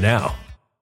now.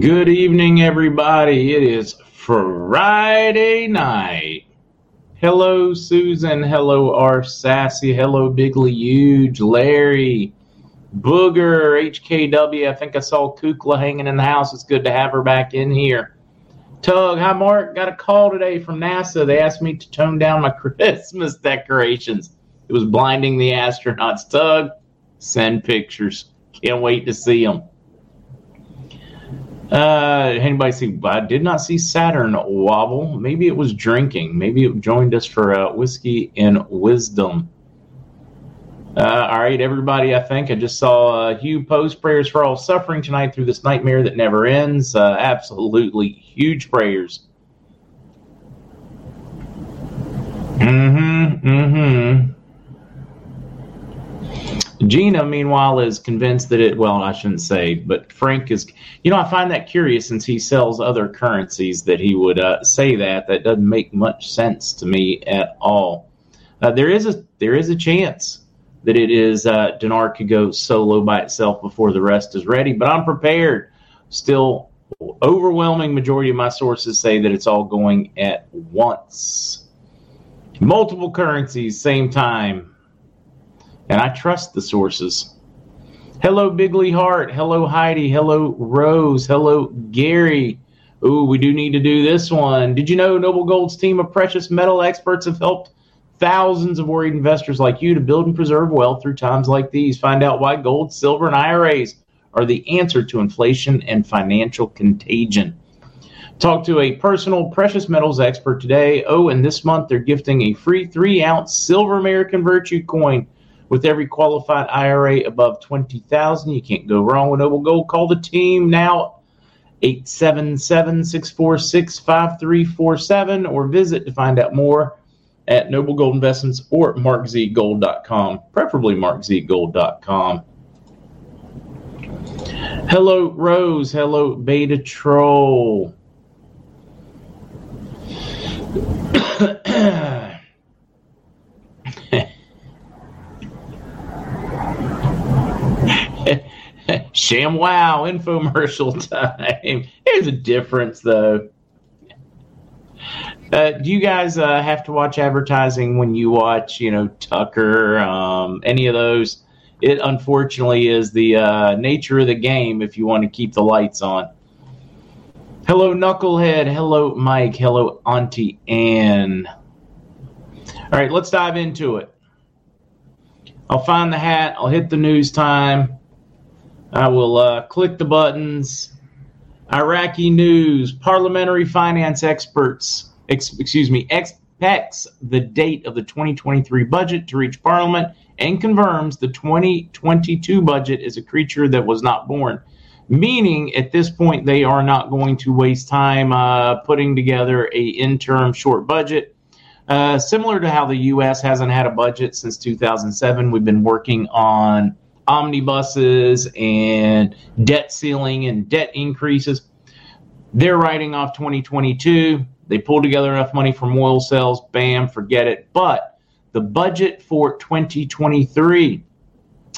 Good evening, everybody. It is Friday night. Hello, Susan. Hello, R. Sassy. Hello, Bigly Huge. Larry. Booger. HKW. I think I saw Kukla hanging in the house. It's good to have her back in here. Tug. Hi, Mark. Got a call today from NASA. They asked me to tone down my Christmas decorations. It was blinding the astronauts. Tug. Send pictures. Can't wait to see them. Uh, anybody see? I did not see Saturn wobble. Maybe it was drinking. Maybe it joined us for uh, whiskey and wisdom. Uh, all right, everybody. I think I just saw uh, Hugh post prayers for all suffering tonight through this nightmare that never ends. Uh, absolutely huge prayers. Mm-hmm. Mm-hmm. Gina, meanwhile, is convinced that it, well, I shouldn't say, but Frank is, you know, I find that curious since he sells other currencies that he would uh, say that. That doesn't make much sense to me at all. Uh, there is a there is a chance that it is uh, Dinar could go solo by itself before the rest is ready, but I'm prepared. Still, overwhelming majority of my sources say that it's all going at once. Multiple currencies, same time and I trust the sources. Hello, Bigly Heart. Hello, Heidi. Hello, Rose. Hello, Gary. Ooh, we do need to do this one. Did you know Noble Gold's team of precious metal experts have helped thousands of worried investors like you to build and preserve wealth through times like these? Find out why gold, silver, and IRAs are the answer to inflation and financial contagion. Talk to a personal precious metals expert today. Oh, and this month they're gifting a free three ounce silver American Virtue coin with every qualified IRA above 20000 You can't go wrong with Noble Gold. Call the team now, 877-646-5347, or visit to find out more at Noble Gold Investments or markzgold.com, preferably markzgold.com. Hello, Rose. Hello, Beta Troll. ShamWow infomercial time. There's a difference though. Uh, do you guys uh, have to watch advertising when you watch, you know, Tucker, um, any of those? It unfortunately is the uh, nature of the game if you want to keep the lights on. Hello, Knucklehead. Hello, Mike. Hello, Auntie Anne. All right, let's dive into it. I'll find the hat. I'll hit the news time. I will uh, click the buttons. Iraqi news. Parliamentary finance experts, ex- excuse me, expects the date of the 2023 budget to reach Parliament and confirms the 2022 budget is a creature that was not born. Meaning, at this point, they are not going to waste time uh, putting together a interim short budget. Uh, similar to how the U.S. hasn't had a budget since 2007, we've been working on omnibuses and debt ceiling and debt increases. They're writing off 2022. They pulled together enough money from oil sales. Bam, forget it. But the budget for 2023,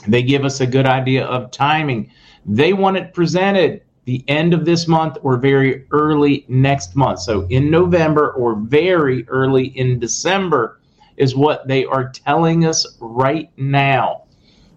they give us a good idea of timing. They want it presented the end of this month or very early next month. So in November or very early in December is what they are telling us right now.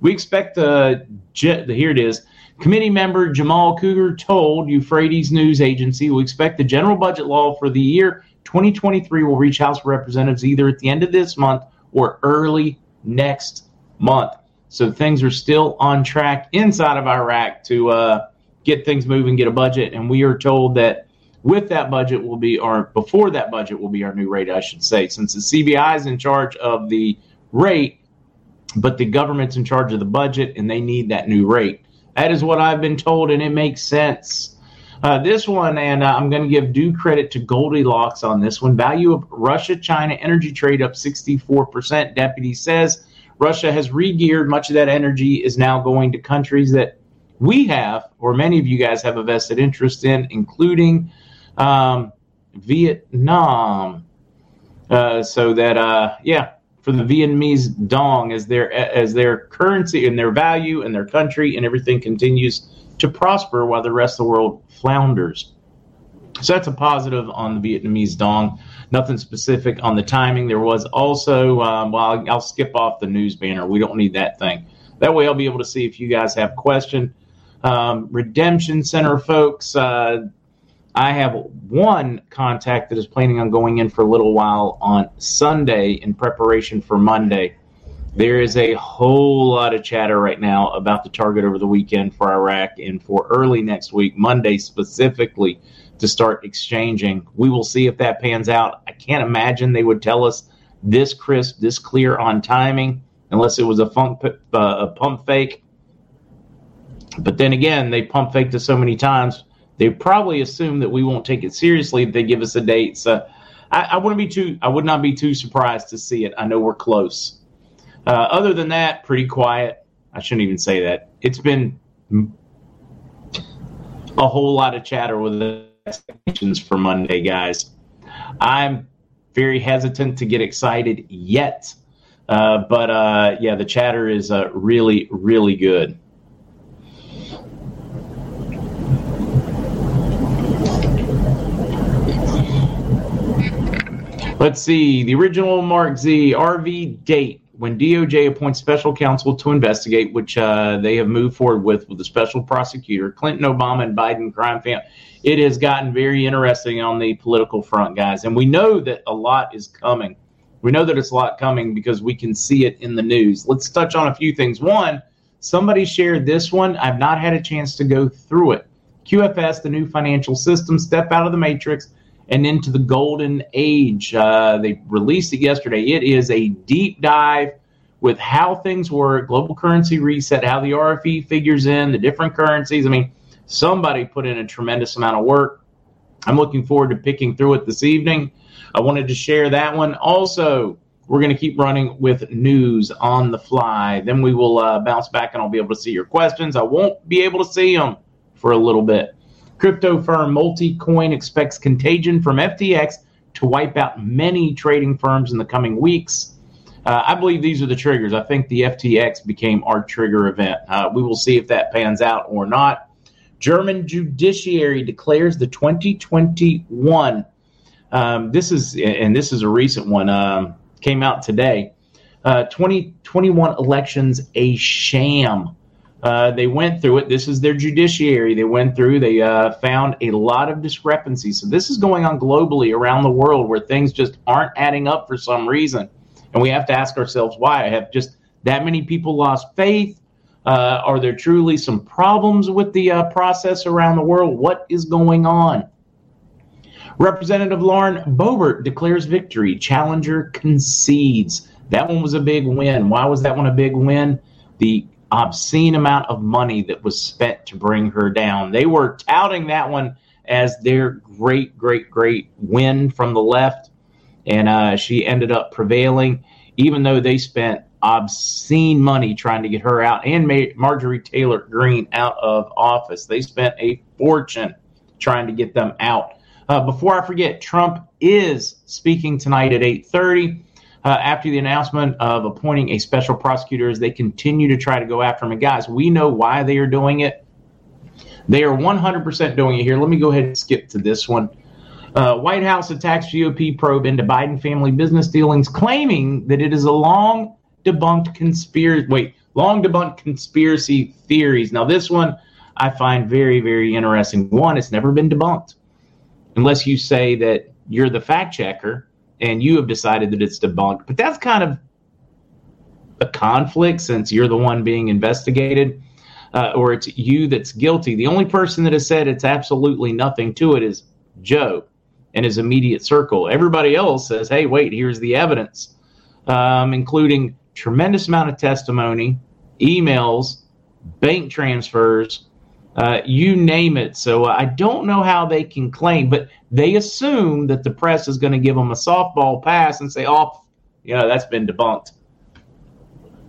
We expect the, here it is, committee member Jamal Cougar told Euphrates News Agency, we expect the general budget law for the year 2023 will reach House Representatives either at the end of this month or early next month. So things are still on track inside of Iraq to uh, get things moving, get a budget, and we are told that with that budget will be, or before that budget will be our new rate, I should say, since the CBI is in charge of the rate, but the government's in charge of the budget, and they need that new rate. That is what I've been told, and it makes sense. Uh, this one, and uh, I'm going to give due credit to Goldilocks on this one. Value of Russia China energy trade up 64%. Deputy says Russia has regeared. Much of that energy is now going to countries that we have, or many of you guys have a vested interest in, including um, Vietnam. Uh, so that, uh, yeah, for the Vietnamese dong as their as their currency and their value and their country and everything continues to prosper while the rest of the world flounders. So that's a positive on the Vietnamese dong. Nothing specific on the timing. There was also, um, well, I'll, I'll skip off the news banner. We don't need that thing. That way, I'll be able to see if you guys have question. Um, Redemption Center folks, uh, I have one contact that is planning on going in for a little while on Sunday in preparation for Monday. There is a whole lot of chatter right now about the target over the weekend for Iraq and for early next week, Monday specifically, to start exchanging. We will see if that pans out. I can't imagine they would tell us this crisp, this clear on timing, unless it was a, funk, uh, a pump fake. But then again, they pump faked us so many times, they probably assume that we won't take it seriously if they give us a date. So I, I wouldn't be too, I would not be too surprised to see it. I know we're close. Uh, other than that, pretty quiet. I shouldn't even say that. It's been a whole lot of chatter with the expectations for Monday, guys. I'm very hesitant to get excited yet. Uh, but uh, yeah, the chatter is uh, really, really good. Let's see. The original MarkZ RV date when DOJ appoints special counsel to investigate, which uh, they have moved forward with with the special prosecutor, Clinton, Obama, and Biden crime family, it has gotten very interesting on the political front, guys. And we know that a lot is coming. We know that it's a lot coming because we can see it in the news. Let's touch on a few things. One, somebody shared this one. I've not had a chance to go through it. QFS, the new financial system, step out of the matrix and into the golden age. Uh, they released it yesterday. It is a deep dive with how things work, global currency reset, how the RFE figures in, the different currencies. I mean, somebody put in a tremendous amount of work. I'm looking forward to picking through it this evening. I wanted to share that one. Also, we're going to keep running with news on the fly. Then we will uh, bounce back and I'll be able to see your questions. I won't be able to see them for a little bit. Crypto firm Multicoin expects contagion from FTX to wipe out many trading firms in the coming weeks. Uh, I believe these are the triggers. I think the FTX became our trigger event. Uh, we will see if that pans out or not. German judiciary declares the 2021. Um, this is and this is a recent one. Um, came out today. Uh, 2021 elections a sham. Uh, they went through it. This is their judiciary. They went through. They uh, found a lot of discrepancies. So this is going on globally around the world where things just aren't adding up for some reason, and we have to ask ourselves why. Have just that many people lost faith? Uh, are there truly some problems with the uh, process around the world? What is going on? Representative Lauren Boebert declares victory. Challenger concedes. That one was a big win. Why was that one a big win? The obscene amount of money that was spent to bring her down. They were touting that one as their great, great, great win from the left, and uh, she ended up prevailing, even though they spent obscene money trying to get her out and Marjorie Taylor Greene out of office. They spent a fortune trying to get them out. Uh, before I forget, Trump is speaking tonight at 8:30 uh, after the announcement of appointing a special prosecutor as they continue to try to go after him. And guys, we know why they are doing it. They are 100% doing it here. Let me go ahead and skip to this one. Uh, White House attacks GOP probe into Biden family business dealings, claiming that it is a long debunked conspiracy. Wait, long debunked conspiracy theories. Now, this one I find very, very interesting. One, it's never been debunked, unless you say that you're the fact checker and you have decided that it's debunked. But that's kind of a conflict since you're the one being investigated. Uh, or it's you that's guilty. The only person that has said it's absolutely nothing to it is Joe and his immediate circle. Everybody else says, hey, wait, here's the evidence, um, including tremendous amount of testimony, emails, bank transfers, uh, you name it. So uh, I don't know how they can claim, but they assume that the press is going to give them a softball pass and say, oh, you know, that's been debunked.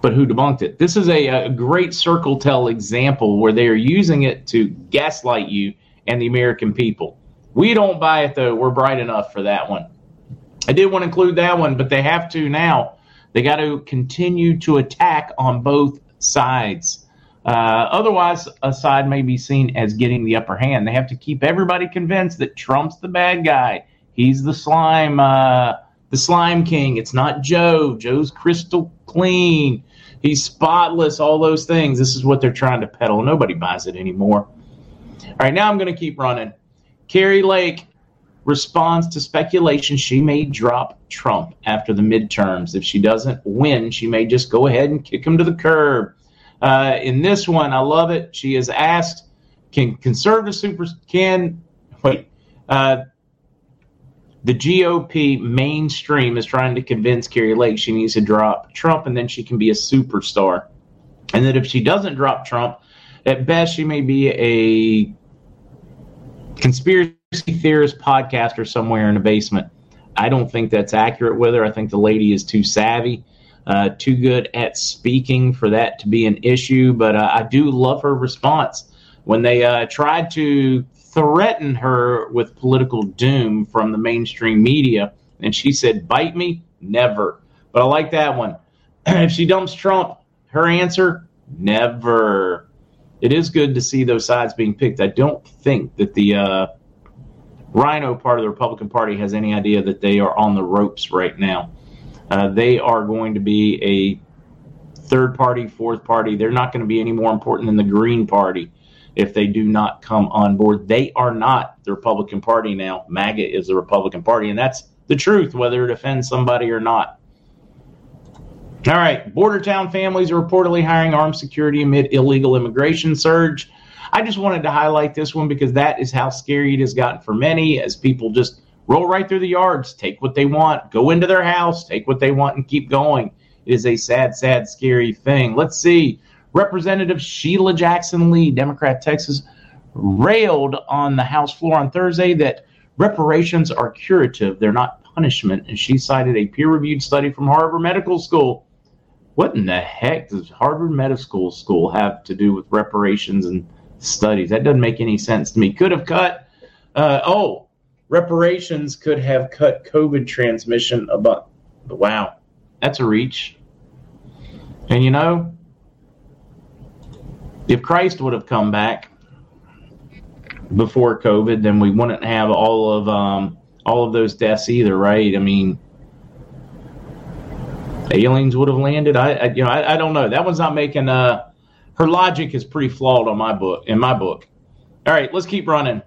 But who debunked it? This is a, a great circle tell example where they are using it to gaslight you and the American people. We don't buy it though. We're bright enough for that one. I did want to include that one, but they have to now. They got to continue to attack on both sides. Uh, otherwise, a side may be seen as getting the upper hand. They have to keep everybody convinced that Trump's the bad guy. He's the slime, uh, the slime king. It's not Joe. Joe's crystal clean. He's spotless. All those things. This is what they're trying to peddle. Nobody buys it anymore. All right, now I'm going to keep running. Kari Lake responds to speculation she may drop Trump after the midterms. If she doesn't win, she may just go ahead and kick him to the curb. Uh, in this one, I love it. She is asked, "Can conservative super can wait?" Uh, the GOP mainstream is trying to convince Kari Lake she needs to drop Trump, and then she can be a superstar. And that if she doesn't drop Trump, at best she may be a conspiracy theorist podcaster somewhere in a basement. I don't think that's accurate with her. I think the lady is too savvy, uh, too good at speaking for that to be an issue. But uh, I do love her response when they uh, tried to threaten her with political doom from the mainstream media, and she said, "Bite me, never." But I like that one. if she dumps Trump, her answer, never it is good to see those sides being picked. I don't think that the uh, RINO part of the Republican Party has any idea that they are on the ropes right now. Uh, they are going to be a third party, fourth party. They're not going to be any more important than the Green Party if they do not come on board. They are not the Republican Party now. MAGA is the Republican Party, and that's the truth, whether it offends somebody or not. All right, border town families are reportedly hiring armed security amid illegal immigration surge. I just wanted to highlight this one because that is how scary it has gotten for many as people just roll right through the yards, take what they want, go into their house, take what they want, and keep going. It is a sad, sad, scary thing. Let's see. Representative Sheila Jackson Lee, Democrat Texas, railed on the House floor on Thursday that reparations are curative, they're not punishment. And she cited a peer reviewed study from Harvard Medical School what in the heck does Harvard Medical School have to do with reparations and studies? That doesn't make any sense to me. Could have cut, uh, oh, reparations could have cut COVID transmission about, wow, that's a reach. And you know, if Christ would have come back before COVID, then we wouldn't have all of um, all of those deaths either, right? I mean, aliens would have landed. I, I you know, I, I, don't know. That one's not making. Uh, her logic is pretty flawed on my book. In my book. All right, let's keep running.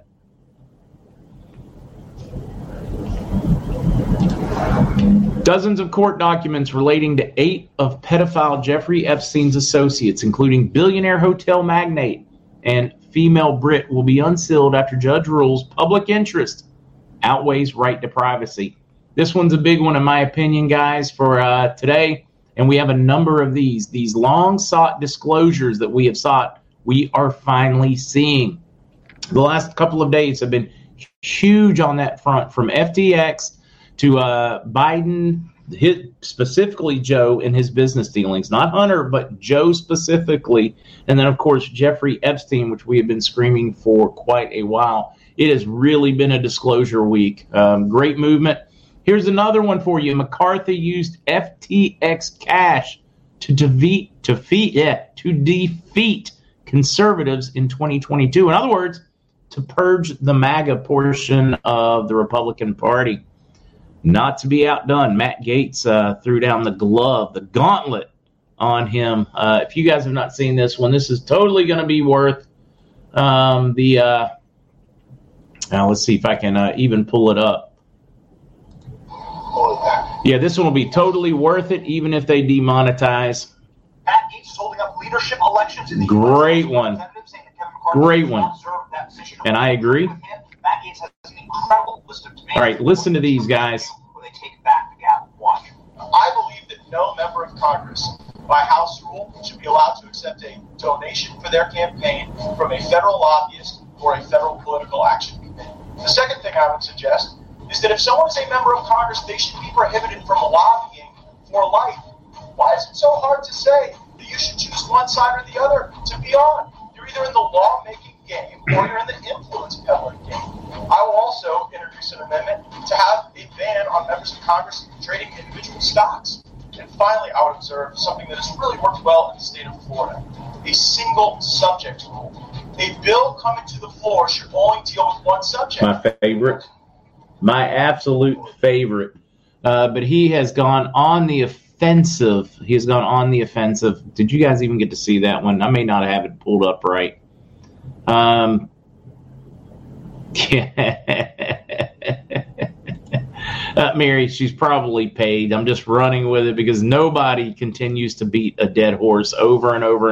Dozens of court documents relating to eight of pedophile Jeffrey Epstein's associates, including billionaire hotel magnate and female Brit, will be unsealed after judge rules public interest outweighs right to privacy. This one's a big one, in my opinion, guys, for uh, today. And we have a number of these. These long sought disclosures that we have sought, we are finally seeing. The last couple of days have been huge on that front from FTX to uh, Biden, his, specifically Joe and his business dealings, not Hunter, but Joe specifically. And then, of course, Jeffrey Epstein, which we have been screaming for quite a while. It has really been a disclosure week. Um, great movement. Here's another one for you. McCarthy used FTX cash to defeat, defeat, yeah, to defeat conservatives in 2022. In other words, to purge the MAGA portion of the Republican Party. Not to be outdone, Matt Gaetz uh, threw down the glove, the gauntlet on him. Uh, if you guys have not seen this one, this is totally going to be worth um, the. Uh, now let's see if I can uh, even pull it up. Yeah, this one will be totally worth it, even if they demonetize. Matt Gaetz is holding up leadership elections in the Great one. Representatives, saying that Kevin McCarthy Great one. deserve that position. And I agree. Has an incredible list of demands. All right, listen to these guys. Where they take back the. Watch. I believe that no member of Congress, by House rule, should be allowed to accept a donation for their campaign from a federal lobbyist or a federal political action committee. The second thing I would suggest is that if someone is a member of Congress, they should be prohibited from lobbying for life. Why is it so hard to say that you should choose one side or the other to be on? You're either in the lawmaking game or you're in the influence peddling game. I will also introduce an amendment to have a ban on members of Congress trading individual stocks. And finally, I would observe something that has really worked well in the state of Florida a single subject rule. A bill coming to the floor should only deal with one subject. My favorite, my absolute favorite. Uh, but he has gone on the offensive. He has gone on the offensive. Did you guys even get to see that one? I may not have it pulled up right. Um, uh, Mary, she's probably paid. I'm just running with it because nobody continues to beat a dead horse over and over.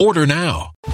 Order now.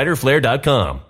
fighterflare.com.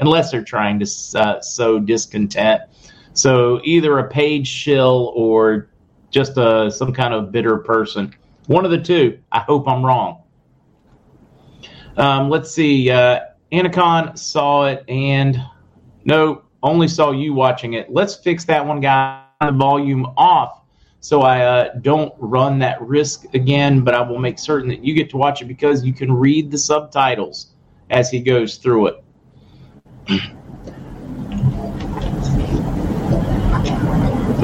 unless they're trying to uh, sow discontent. So either a paid shill or just a, some kind of bitter person. One of the two. I hope I'm wrong. Um, let's see. Uh, Anacon saw it and no, only saw you watching it. Let's fix that one guy. The volume off so I uh, don't run that risk again, but I will make certain that you get to watch it because you can read the subtitles as he goes through it.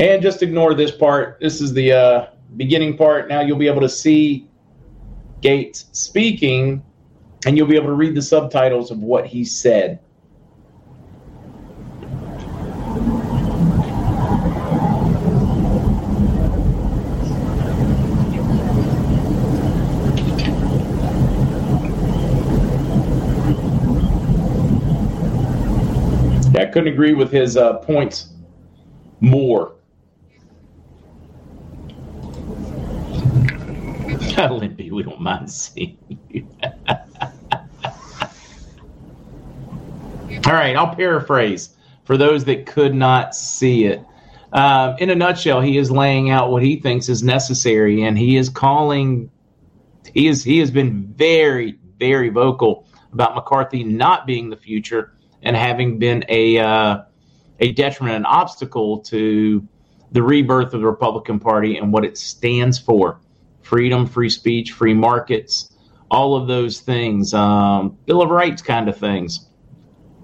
and just ignore this part. This is the uh, beginning part. Now you'll be able to see Gaetz speaking, and you'll be able to read the subtitles of what he said. Couldn't agree with his uh, points more. Limpy, we don't mind seeing you. All right, I'll paraphrase for those that could not see it. Um, in a nutshell, he is laying out what he thinks is necessary, and he is calling. He is he has been very very vocal about McCarthy not being the future and having been a uh, a detriment, an obstacle to the rebirth of the Republican Party and what it stands for: freedom, free speech, free markets, all of those things, um, Bill of Rights kind of things.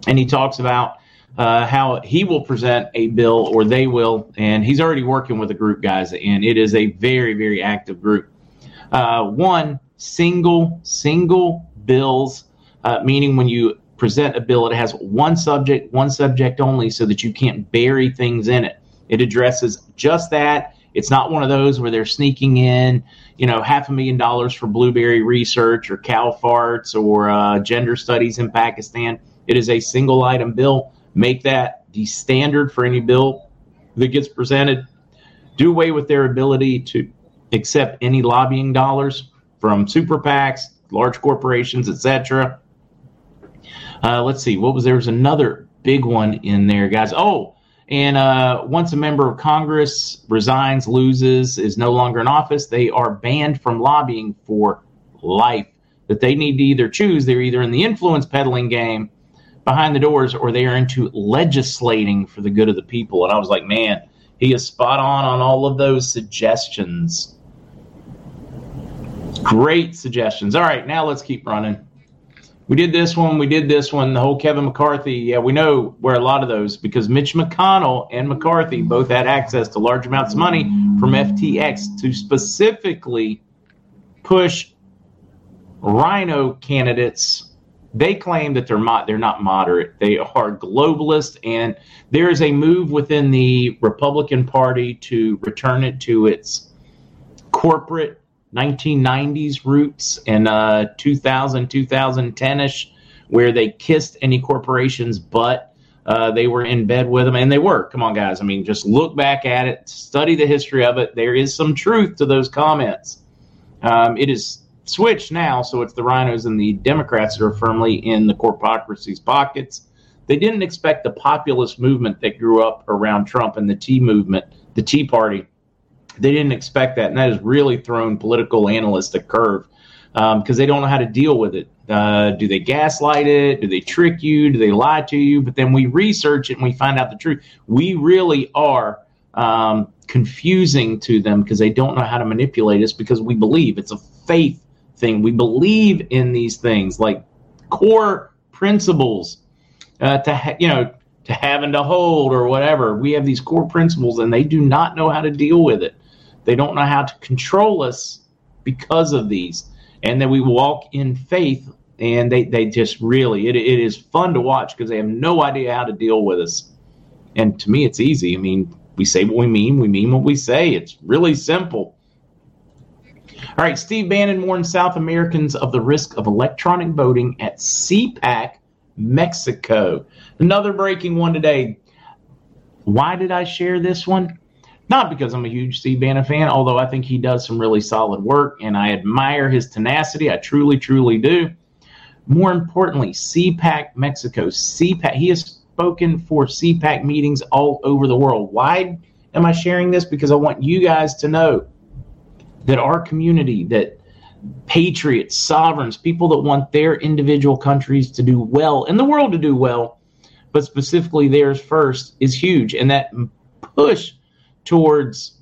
And he talks about uh, how he will present a bill, or they will, and he's already working with a group, guys, and it is a very, very active group. Uh, one single, single bills, uh, meaning when you present a bill. It has one subject, one subject only, so that you can't bury things in it. It addresses just that. It's not one of those where they're sneaking in, you know, half a million dollars for blueberry research or cow farts or uh, gender studies in Pakistan. It is a single item bill. Make that the standard for any bill that gets presented. Do away with their ability to accept any lobbying dollars from super PACs, large corporations, etc. Uh, let's see, what was there was another big one in there, guys. Oh, and uh, once a member of Congress resigns, loses, is no longer in office, they are banned from lobbying for life. That they need to either choose, they're either in the influence peddling game behind the doors or they are into legislating for the good of the people. And I was like, man, he is spot on on all of those suggestions. Great suggestions. All right, now let's keep running we did this one, we did this one, the whole Kevin McCarthy. Yeah, we know where a lot of those because Mitch McConnell and McCarthy both had access to large amounts of money from FTX to specifically push RINO candidates. They claim that they're not they're not moderate. They are globalist, and there is a move within the Republican Party to return it to its corporate 1990s roots and uh, 2000, 2010ish, where they kissed any corporation's butt. Uh, they were in bed with them, and they were. Come on, guys. I mean, just look back at it, study the history of it. There is some truth to those comments. Um, it is switched now, so it's the RINOs and the Democrats that are firmly in the corpocracy's pockets. They didn't expect the populist movement that grew up around Trump and the Tea movement, the Tea Party, they didn't expect that, and that has really thrown political analysts a curve because um, they don't know how to deal with it. Uh, do they gaslight it? Do they trick you? Do they lie to you? But then we research it and we find out the truth. We really are um, confusing to them because they don't know how to manipulate us because we believe it's a faith thing. We believe in these things like core principles uh, to ha- you know to having to hold or whatever. We have these core principles and they do not know how to deal with it. They don't know how to control us because of these. And then we walk in faith, and they, they just really, it, it is fun to watch because they have no idea how to deal with us. And to me, it's easy. I mean, we say what we mean, we mean what we say. It's really simple. All right, Steve Bannon warns South Americans of the risk of electronic voting at CPAC, Mexico. Another breaking one today. Why did I share this one? Not because I'm a huge Steve Bannon fan, although I think he does some really solid work and I admire his tenacity. I truly, truly do. More importantly, CPAC Mexico. CPAC, he has spoken for CPAC meetings all over the world. Why am I sharing this? Because I want you guys to know that our community, that patriots, sovereigns, people that want their individual countries to do well and the world to do well, but specifically theirs first, is huge. And that push towards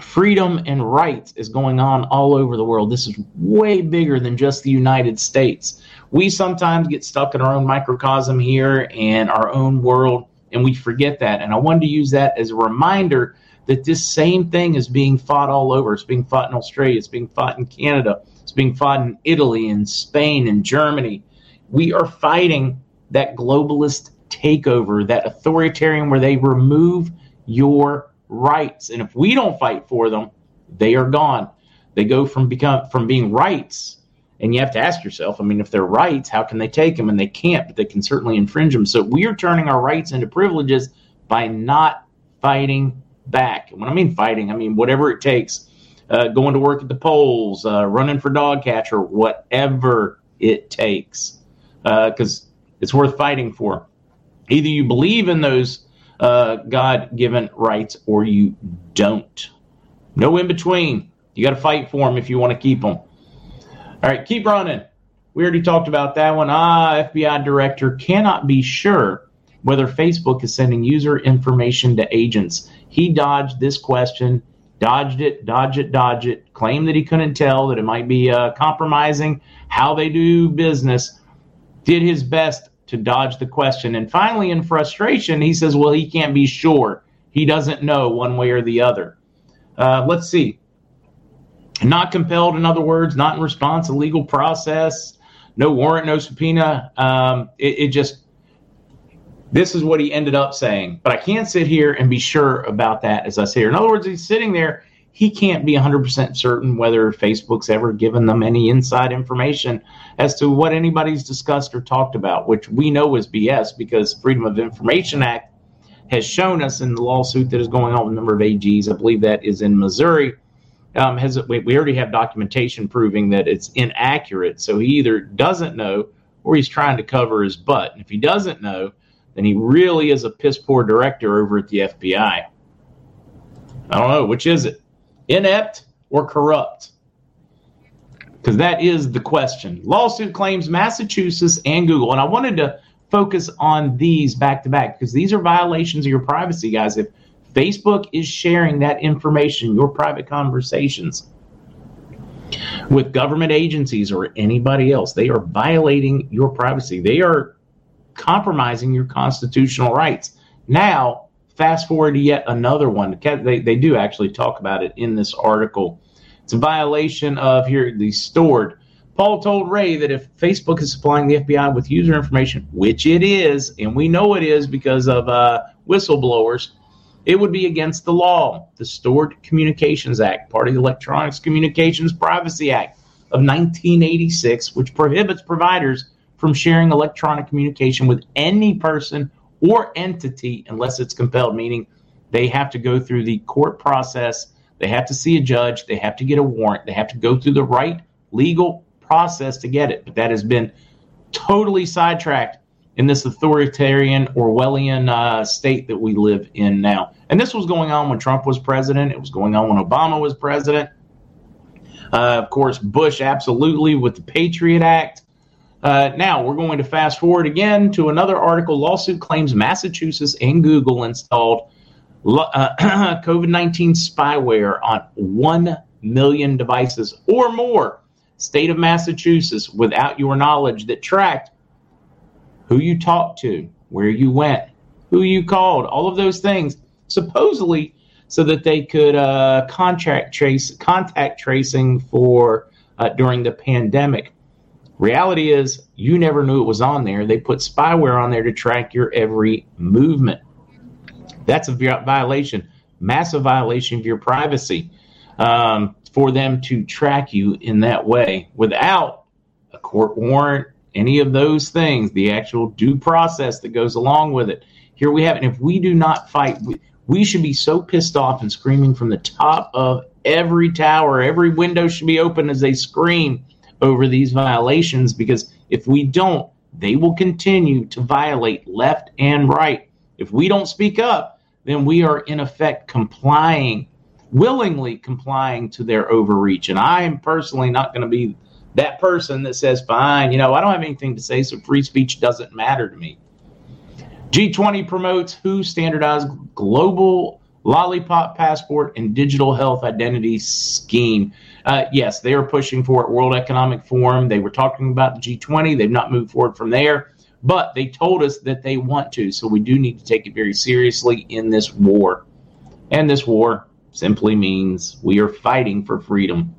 freedom and rights is going on all over the world. This is way bigger than just the United States. We sometimes get stuck in our own microcosm here and our own world, and we forget that. And I wanted to use that as a reminder that this same thing is being fought all over. It's being fought in Australia, it's being fought in Canada, it's being fought in Italy and Spain and Germany. We are fighting that globalist takeover, that authoritarian where they remove your rights. And if we don't fight for them, they are gone. They go from become from being rights, and you have to ask yourself, I mean, if they're rights, how can they take them? And they can't, but they can certainly infringe them. So we are turning our rights into privileges by not fighting back. And when I mean fighting, I mean whatever it takes. Uh, going to work at the polls, uh, running for dog catcher, whatever it takes, because uh, it's worth fighting for. Either you believe in those uh, God given rights or you don't. No in between. You got to fight for them if you want to keep them. All right, keep running. We already talked about that one. Ah, FBI director cannot be sure whether Facebook is sending user information to agents. He dodged this question, dodged it, dodged it, dodged it, claimed that he couldn't tell, that it might be uh, compromising how they do business, did his best to dodge the question. And finally, in frustration, he says, well, he can't be sure. He doesn't know one way or the other. Uh, let's see. Not compelled, in other words, not in response to legal process, no warrant, no subpoena. Um, it, it just, this is what he ended up saying. But I can't sit here and be sure about that as I say here. In other words, he's sitting there he can't be 100% certain whether Facebook's ever given them any inside information as to what anybody's discussed or talked about, which we know is BS because Freedom of Information Act has shown us in the lawsuit that is going on with a number of AGs. I believe that is in Missouri. Um, has we, we already have documentation proving that it's inaccurate. So he either doesn't know or he's trying to cover his butt. And if he doesn't know, then he really is a piss poor director over at the FBI. I don't know which is it inept or corrupt? Because that is the question. Lawsuit claims Massachusetts and Google. And I wanted to focus on these back to back because these are violations of your privacy, guys. If Facebook is sharing that information, your private conversations, with government agencies or anybody else, they are violating your privacy. They are compromising your constitutional rights. Now, fast forward to yet another one. They, they do actually talk about it in this article. It's a violation of here the stored. Paul told Wray that if Facebook is supplying the FBI with user information, which it is, and we know it is because of uh, whistleblowers, it would be against the law. The Stored Communications Act, part of the Electronics Communications Privacy Act of 1986, which prohibits providers from sharing electronic communication with any person or entity unless it's compelled, meaning they have to go through the court process, they have to see a judge, they have to get a warrant, they have to go through the right legal process to get it. But that has been totally sidetracked in this authoritarian Orwellian uh, state that we live in now. And this was going on when Trump was president. It was going on when Obama was president. Uh, of course, Bush absolutely with the Patriot Act. Uh, now we're going to fast forward again to another article. Lawsuit claims Massachusetts and Google installed uh, COVID 19 spyware on 1 million devices or more. State of Massachusetts, without your knowledge, that tracked who you talked to, where you went, who you called, all of those things, supposedly so that they could uh, contract trace, contact tracing for uh, during the pandemic. Reality is, you never knew it was on there. They put spyware on there to track your every movement. That's a violation, massive violation of your privacy um, for them to track you in that way without a court warrant, any of those things, the actual due process that goes along with it. Here we have it. And if we do not fight, we, we should be so pissed off and screaming from the top of every tower. Every window should be open as they scream over these violations because if we don't, they will continue to violate left and right. If we don't speak up, then we are in effect complying, willingly complying to their overreach. And I am personally not going to be that person that says, fine, you know, I don't have anything to say, so free speech doesn't matter to me. G20 promotes WHO standardized global lollipop passport and digital health identity scheme. Uh, yes, they are pushing for it. World Economic Forum. They were talking about the G20. They've not moved forward from there, but they told us that they want to. So we do need to take it very seriously in this war. And this war simply means we are fighting for freedom,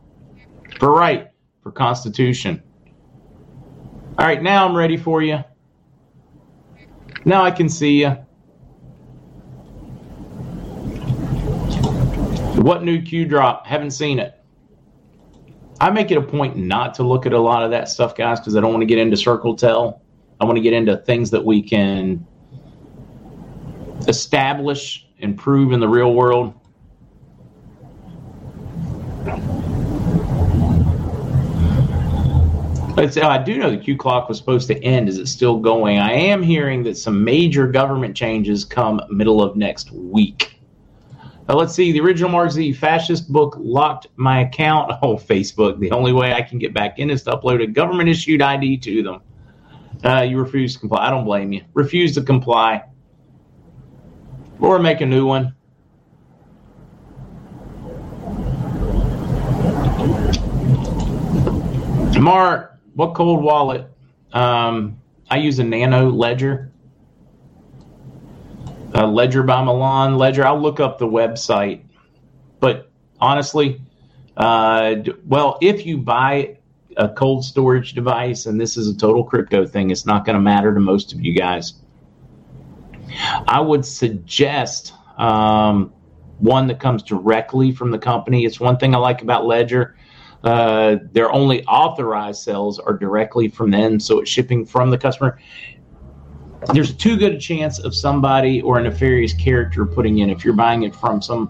for right, for Constitution. All right, now I'm ready for you. Now I can see you. What new Q drop? Haven't seen it. I make it a point not to look at a lot of that stuff, guys, because I don't want to get into circle tell. I want to get into things that we can establish and prove in the real world. I do know the Q clock was supposed to end. Is it still going? I am hearing that some major government changes come middle of next week. Uh, let's see. The original MarkZ fascist book locked my account. Oh, Facebook. The only way I can get back in is to upload a government issued ID to them. Uh, you refuse to comply. I don't blame you. Refuse to comply. Or make a new one. Mark, what cold wallet? Um, I use a Nano Ledger. A Ledger by Milan Ledger. I'll look up the website. But honestly, uh, well, if you buy a cold storage device, and this is a total crypto thing, it's not going to matter to most of you guys. I would suggest um, one that comes directly from the company. It's one thing I like about Ledger uh, their only authorized sales are directly from them, so it's shipping from the customer. There's too good a chance of somebody or a nefarious character putting in if you're buying it from some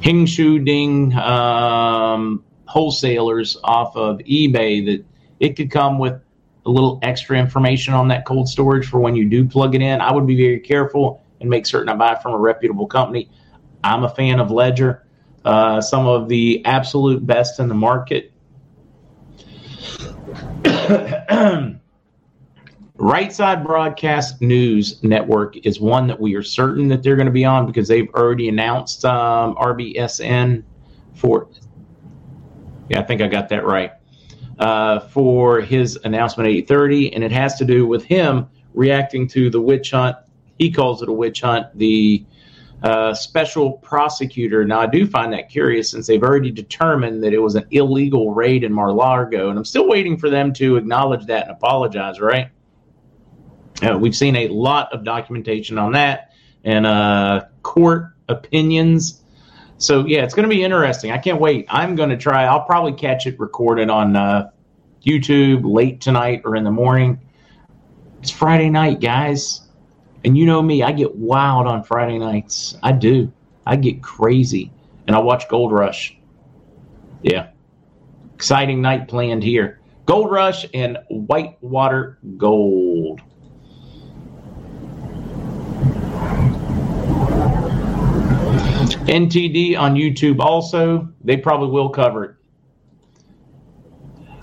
Hing Shu Ding um, wholesalers off of eBay that it could come with a little extra information on that cold storage for when you do plug it in. I would be very careful and make certain I buy from a reputable company. I'm a fan of Ledger uh, some of the absolute best in the market. right Side Broadcast News Network is one that we are certain that they're going to be on because they've already announced um, RBSN for. Yeah, I think I got that right. Uh, for his announcement at 8:30, and it has to do with him reacting to the witch hunt. He calls it a witch hunt. The uh, special prosecutor. Now, I do find that curious since they've already determined that it was an illegal raid in Mar-a-Lago, and I'm still waiting for them to acknowledge that and apologize. Right? Uh, we've seen a lot of documentation on that and uh, court opinions. So yeah, it's going to be interesting. I can't wait. I'm going to try. I'll probably catch it recorded on uh, YouTube late tonight or in the morning. It's Friday night, guys. And you know me, I get wild on Friday nights. I do. I get crazy. And I watch Gold Rush. Yeah. Exciting night planned here. Gold Rush and Whitewater Gold. NTD on YouTube also. They probably will cover it.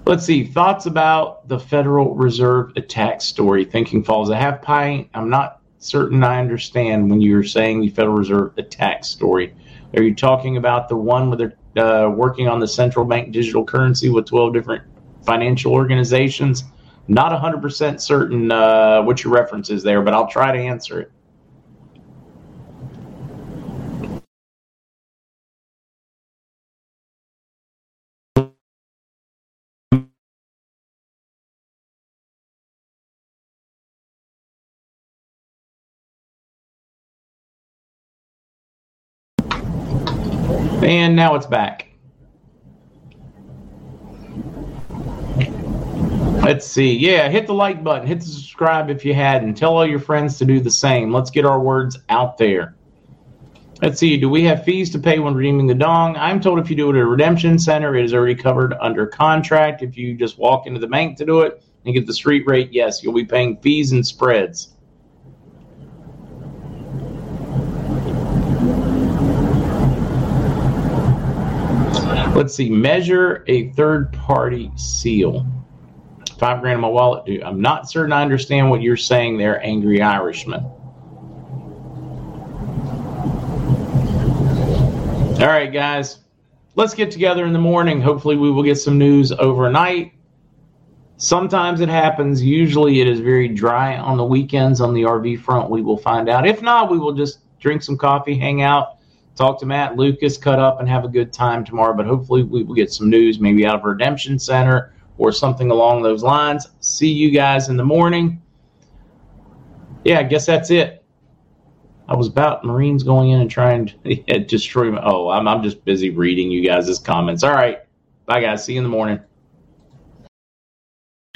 Let's see. Thoughts about the Federal Reserve attack story. Thinking Falls. a half pie. I'm not certain I understand when you're saying the Federal Reserve attack story. Are you talking about the one where they're uh, working on the central bank digital currency with 12 different financial organizations? Not 100% certain uh, what your reference is there, but I'll try to answer it. Now it's back. Let's see. Yeah, hit the like button, hit the subscribe if you hadn't. Tell all your friends to do the same. Let's get our words out there. Let's see. Do we have fees to pay when redeeming the dong? I'm told if you do it at a redemption center, it is already covered under contract. If you just walk into the bank to do it and get the street rate, yes, you'll be paying fees and spreads. Let's see, measure a third party seal. five grand in my wallet. Dude, I'm not certain I understand what you're saying there, angry Irishman. All right, guys, let's get together in the morning. Hopefully, we will get some news overnight. Sometimes it happens. Usually, it is very dry on the weekends on the RV front. We will find out. If not, we will just drink some coffee, hang out, talk to Matt Lucas, cut up, and have a good time tomorrow. But hopefully, we will get some news maybe out of Redemption Center or something along those lines. See you guys in the morning. Yeah, I guess that's it. I was about Marines going in and trying to destroy my. Oh, I'm, I'm just busy reading you guys' comments. All right. Bye, guys. See you in the morning.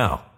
now.